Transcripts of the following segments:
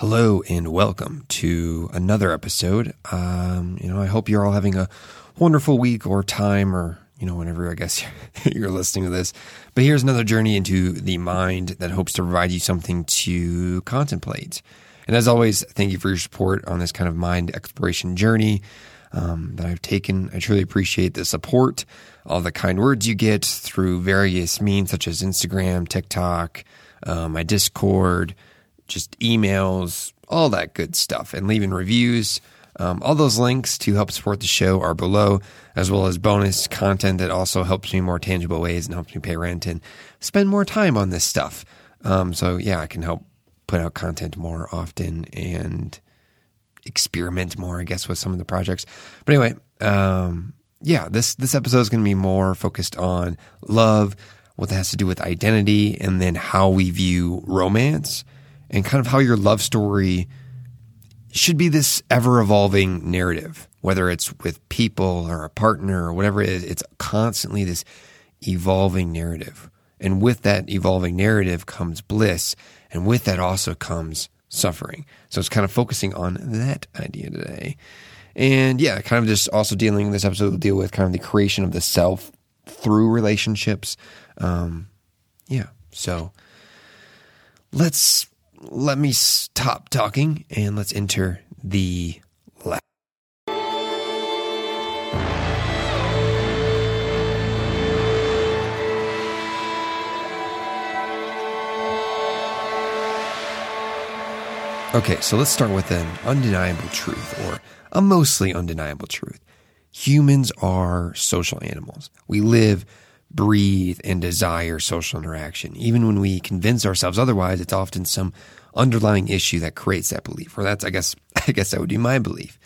Hello and welcome to another episode. Um, you know, I hope you're all having a wonderful week or time or, you know, whenever I guess you're listening to this. But here's another journey into the mind that hopes to provide you something to contemplate. And as always, thank you for your support on this kind of mind exploration journey um, that I've taken. I truly appreciate the support, all the kind words you get through various means such as Instagram, TikTok, uh, my Discord just emails, all that good stuff, and leaving reviews. Um, all those links to help support the show are below, as well as bonus content that also helps me more tangible ways and helps me pay rent and spend more time on this stuff. Um, so, yeah, I can help put out content more often and experiment more, I guess, with some of the projects. But anyway, um, yeah, this this episode is going to be more focused on love, what that has to do with identity, and then how we view romance and kind of how your love story should be this ever evolving narrative, whether it's with people or a partner or whatever it is, it's constantly this evolving narrative. And with that evolving narrative comes bliss. And with that also comes suffering. So it's kind of focusing on that idea today. And yeah, kind of just also dealing, this episode will deal with kind of the creation of the self through relationships. Um, yeah. So let's let me stop talking and let's enter the lab. Okay, so let's start with an undeniable truth or a mostly undeniable truth. Humans are social animals. We live breathe and desire social interaction. Even when we convince ourselves otherwise, it's often some underlying issue that creates that belief. Or that's, I guess, I guess that would be my belief.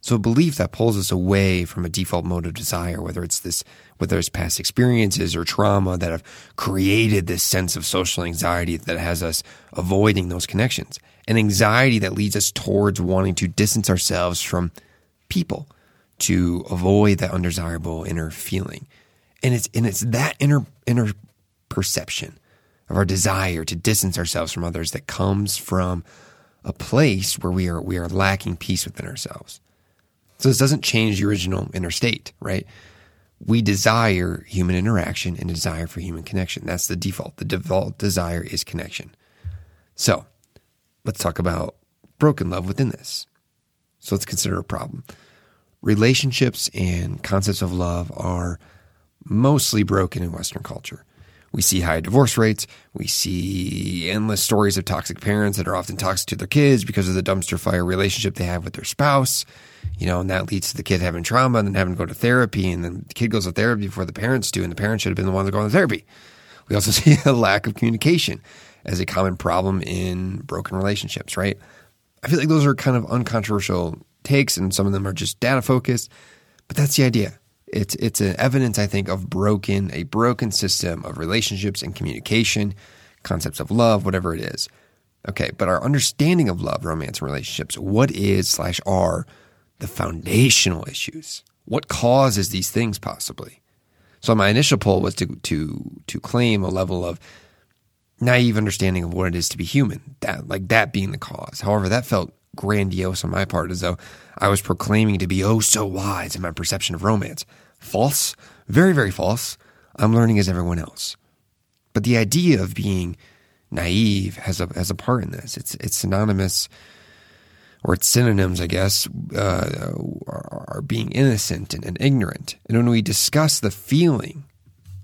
So a belief that pulls us away from a default mode of desire, whether it's this, whether it's past experiences or trauma that have created this sense of social anxiety that has us avoiding those connections. An anxiety that leads us towards wanting to distance ourselves from people to avoid that undesirable inner feeling. And it's and it's that inner inner perception of our desire to distance ourselves from others that comes from a place where we are we are lacking peace within ourselves. So this doesn't change the original inner state, right? We desire human interaction and desire for human connection. That's the default. The default desire is connection. So let's talk about broken love within this. So let's consider a problem. Relationships and concepts of love are mostly broken in Western culture. We see high divorce rates. We see endless stories of toxic parents that are often toxic to their kids because of the dumpster fire relationship they have with their spouse. You know, and that leads to the kid having trauma and then having to go to therapy. And then the kid goes to therapy before the parents do. And the parents should have been the ones that go to therapy. We also see a lack of communication as a common problem in broken relationships, right? I feel like those are kind of uncontroversial takes and some of them are just data focused, but that's the idea. It's it's an evidence, I think, of broken a broken system of relationships and communication, concepts of love, whatever it is. Okay, but our understanding of love, romance, and relationships, what is slash are the foundational issues? What causes these things possibly? So my initial poll was to to to claim a level of naive understanding of what it is to be human, that like that being the cause. However, that felt grandiose on my part, as though I was proclaiming to be oh so wise in my perception of romance. False, very, very false. I'm learning as everyone else. But the idea of being naive has a has a part in this. It's it's synonymous, or it's synonyms, I guess, uh, are, are, being innocent and, and ignorant. And when we discuss the feeling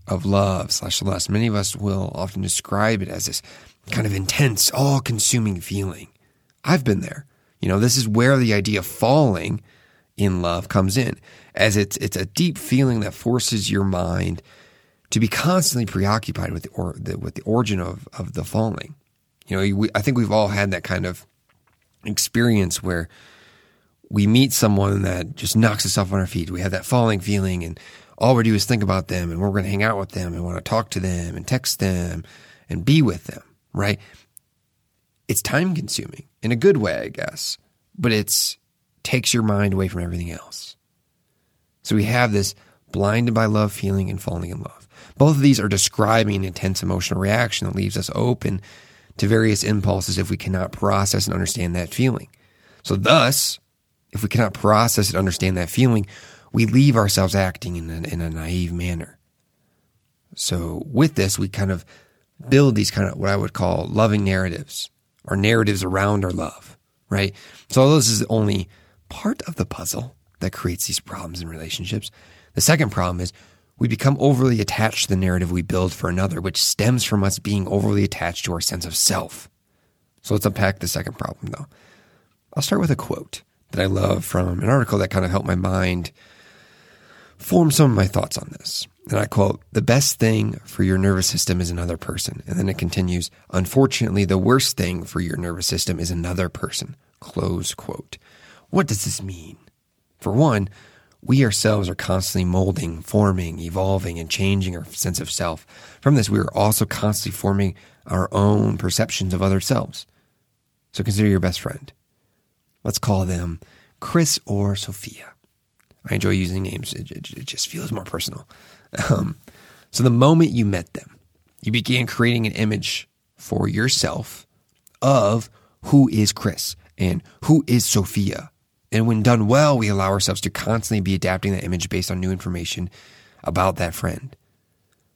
of love slash lust, many of us will often describe it as this kind of intense, all-consuming feeling. I've been there. You know, this is where the idea of falling in love comes in as it's it's a deep feeling that forces your mind to be constantly preoccupied with the, or, the with the origin of of the falling. You know, we, I think we've all had that kind of experience where we meet someone that just knocks us off on our feet. We have that falling feeling, and all we do is think about them, and we're going to hang out with them, and want to talk to them, and text them, and be with them. Right? It's time consuming in a good way, I guess, but it's takes your mind away from everything else. So we have this blinded by love feeling and falling in love. Both of these are describing an intense emotional reaction that leaves us open to various impulses if we cannot process and understand that feeling. So, thus, if we cannot process and understand that feeling, we leave ourselves acting in a, in a naive manner. So, with this, we kind of build these kind of what I would call loving narratives or narratives around our love, right? So, this is only part of the puzzle that creates these problems in relationships. The second problem is we become overly attached to the narrative we build for another, which stems from us being overly attached to our sense of self. So let's unpack the second problem though. I'll start with a quote that I love from an article that kind of helped my mind form some of my thoughts on this. And I quote, the best thing for your nervous system is another person. And then it continues, unfortunately, the worst thing for your nervous system is another person. Close quote. What does this mean? For one, we ourselves are constantly molding, forming, evolving, and changing our sense of self. From this, we are also constantly forming our own perceptions of other selves. So consider your best friend. Let's call them Chris or Sophia. I enjoy using names, it, it, it just feels more personal. Um, so the moment you met them, you began creating an image for yourself of who is Chris and who is Sophia and when done well, we allow ourselves to constantly be adapting that image based on new information about that friend.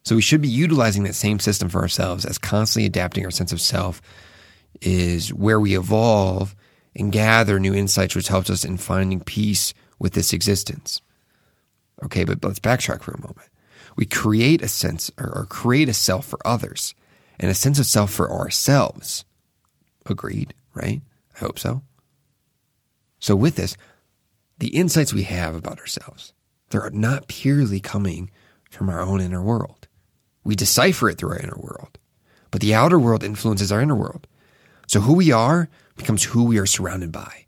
So we should be utilizing that same system for ourselves as constantly adapting our sense of self is where we evolve and gather new insights, which helps us in finding peace with this existence. Okay, but let's backtrack for a moment. We create a sense or create a self for others and a sense of self for ourselves. Agreed, right? I hope so. So with this, the insights we have about ourselves, they're not purely coming from our own inner world. We decipher it through our inner world, but the outer world influences our inner world. So who we are becomes who we are surrounded by.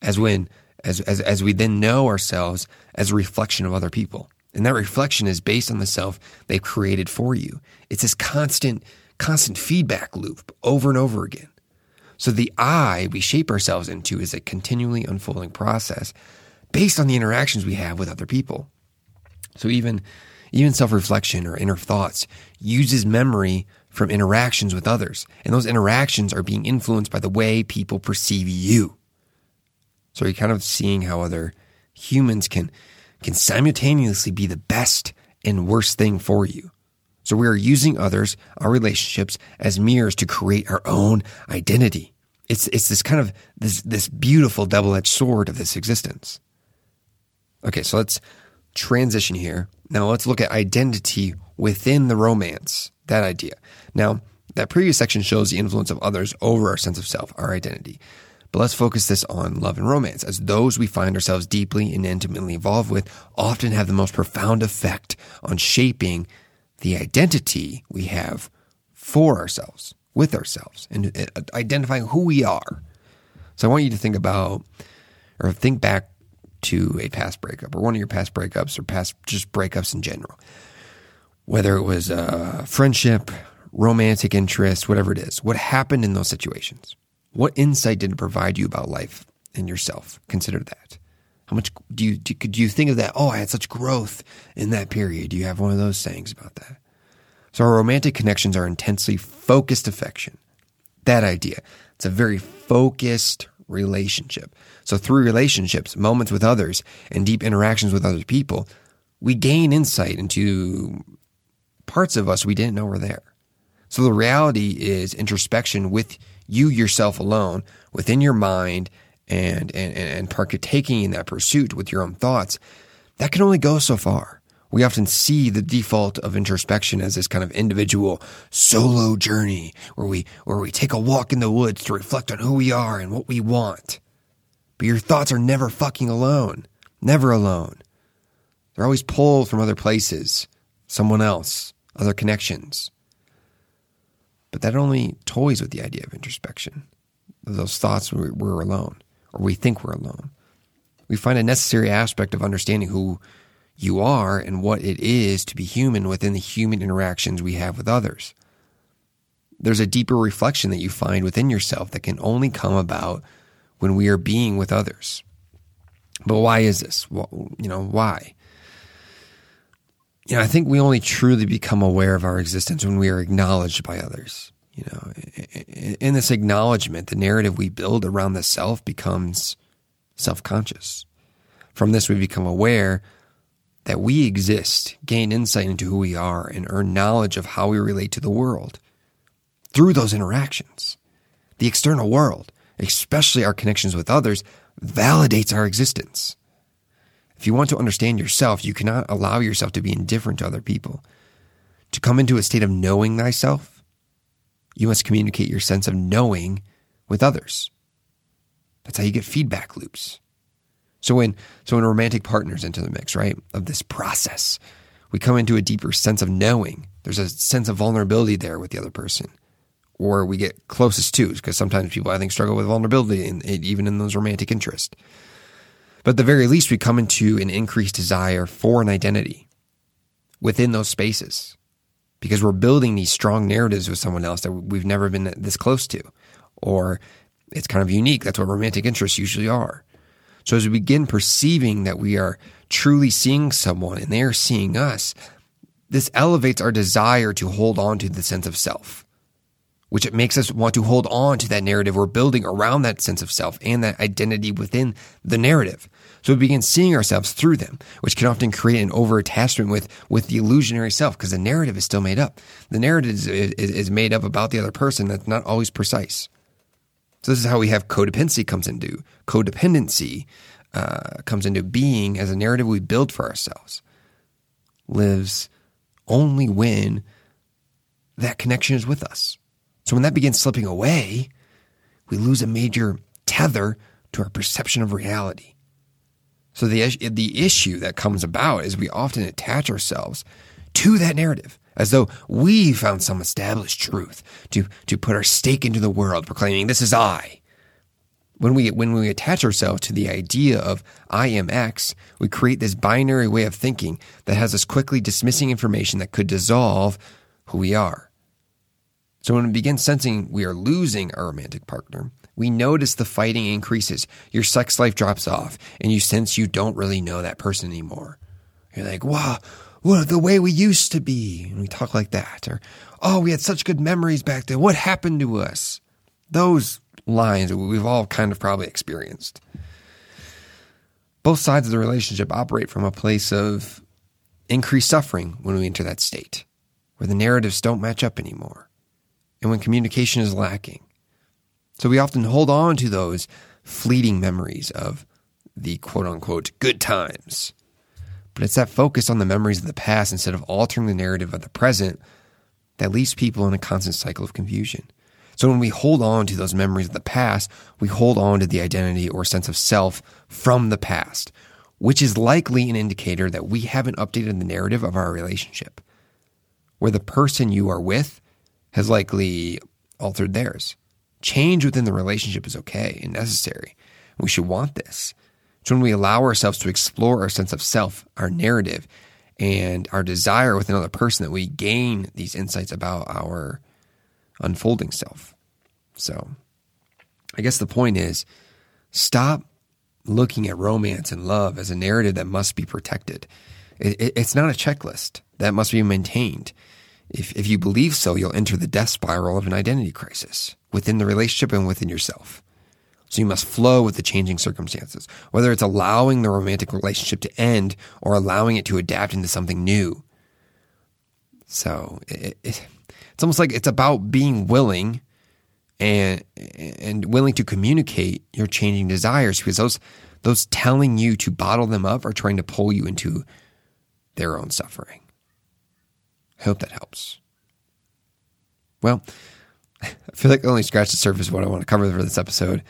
As when, as, as, as we then know ourselves as a reflection of other people. And that reflection is based on the self they've created for you. It's this constant, constant feedback loop over and over again. So the I we shape ourselves into is a continually unfolding process based on the interactions we have with other people. So even even self-reflection or inner thoughts uses memory from interactions with others, and those interactions are being influenced by the way people perceive you. So you're kind of seeing how other humans can can simultaneously be the best and worst thing for you. So we are using others, our relationships, as mirrors to create our own identity. It's, it's this kind of this, this beautiful double-edged sword of this existence. Okay, so let's transition here. Now let's look at identity within the romance, that idea. Now, that previous section shows the influence of others over our sense of self, our identity. But let's focus this on love and romance, as those we find ourselves deeply and intimately involved with often have the most profound effect on shaping the identity we have for ourselves, with ourselves, and uh, identifying who we are. So I want you to think about or think back to a past breakup or one of your past breakups or past just breakups in general. Whether it was a friendship, romantic interest, whatever it is. What happened in those situations? What insight did it provide you about life and yourself? Consider that. How much do you do, do you think of that? Oh, I had such growth in that period. Do you have one of those sayings about that? So our romantic connections are intensely focused affection. That idea. It's a very focused relationship. So through relationships, moments with others, and deep interactions with other people, we gain insight into parts of us we didn't know were there. So the reality is introspection with you yourself alone within your mind and, and, and partaking in that pursuit with your own thoughts, that can only go so far. We often see the default of introspection as this kind of individual solo journey where we, where we take a walk in the woods to reflect on who we are and what we want. But your thoughts are never fucking alone. Never alone. They're always pulled from other places, someone else, other connections. But that only toys with the idea of introspection. Those thoughts when we're alone or we think we're alone. We find a necessary aspect of understanding who you are and what it is to be human within the human interactions we have with others. There's a deeper reflection that you find within yourself that can only come about when we are being with others. But why is this? Well, you know, why? You know, I think we only truly become aware of our existence when we are acknowledged by others. You know, in this acknowledgement, the narrative we build around the self becomes self conscious. From this, we become aware that we exist, gain insight into who we are, and earn knowledge of how we relate to the world through those interactions. The external world, especially our connections with others, validates our existence. If you want to understand yourself, you cannot allow yourself to be indifferent to other people. To come into a state of knowing thyself, you must communicate your sense of knowing with others. That's how you get feedback loops. So when so when romantic partners into the mix, right, of this process, we come into a deeper sense of knowing. There's a sense of vulnerability there with the other person, or we get closest to, because sometimes people I think struggle with vulnerability, in, even in those romantic interests. But at the very least, we come into an increased desire for an identity within those spaces because we're building these strong narratives with someone else that we've never been this close to, or it's kind of unique. That's what romantic interests usually are. So as we begin perceiving that we are truly seeing someone and they are seeing us, this elevates our desire to hold on to the sense of self, which it makes us want to hold on to that narrative we're building around that sense of self and that identity within the narrative. So we begin seeing ourselves through them, which can often create an over attachment with, with the illusionary self because the narrative is still made up. The narrative is, is, is made up about the other person that's not always precise. So this is how we have codependency comes into codependency uh, comes into being as a narrative we build for ourselves. Lives only when that connection is with us. So when that begins slipping away, we lose a major tether to our perception of reality. So the the issue that comes about is we often attach ourselves to that narrative as though we found some established truth to, to put our stake into the world, proclaiming, This is I. When we, when we attach ourselves to the idea of I am X, we create this binary way of thinking that has us quickly dismissing information that could dissolve who we are. So when we begin sensing we are losing our romantic partner, we notice the fighting increases, your sex life drops off, and you sense you don't really know that person anymore. You're like, wow, well, the way we used to be. And we talk like that. Or, oh, we had such good memories back then. What happened to us? Those lines we've all kind of probably experienced. Both sides of the relationship operate from a place of increased suffering when we enter that state, where the narratives don't match up anymore, and when communication is lacking. So we often hold on to those fleeting memories of the quote unquote good times but it's that focus on the memories of the past instead of altering the narrative of the present that leaves people in a constant cycle of confusion. So when we hold on to those memories of the past, we hold on to the identity or sense of self from the past, which is likely an indicator that we haven't updated the narrative of our relationship, where the person you are with has likely altered theirs. Change within the relationship is okay and necessary. We should want this. It's when we allow ourselves to explore our sense of self, our narrative, and our desire with another person that we gain these insights about our unfolding self. So, I guess the point is stop looking at romance and love as a narrative that must be protected. It, it, it's not a checklist that must be maintained. If, if you believe so, you'll enter the death spiral of an identity crisis within the relationship and within yourself. So you must flow with the changing circumstances, whether it's allowing the romantic relationship to end or allowing it to adapt into something new. So it, it, it's almost like it's about being willing and and willing to communicate your changing desires because those those telling you to bottle them up are trying to pull you into their own suffering. I hope that helps. Well, I feel like I only scratched the surface of what I want to cover for this episode.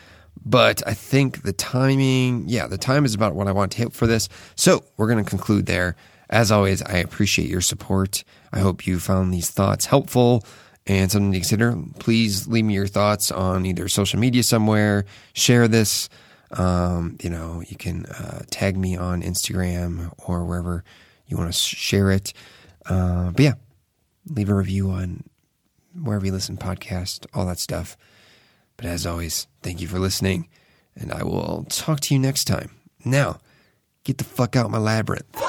But I think the timing, yeah, the time is about what I want to hit for this. So we're going to conclude there. As always, I appreciate your support. I hope you found these thoughts helpful and something to consider. Please leave me your thoughts on either social media somewhere, share this. Um, you know, you can uh, tag me on Instagram or wherever you want to share it. Uh, but yeah, leave a review on wherever you listen podcast, all that stuff. But as always, thank you for listening, and I will talk to you next time. Now, get the fuck out my labyrinth.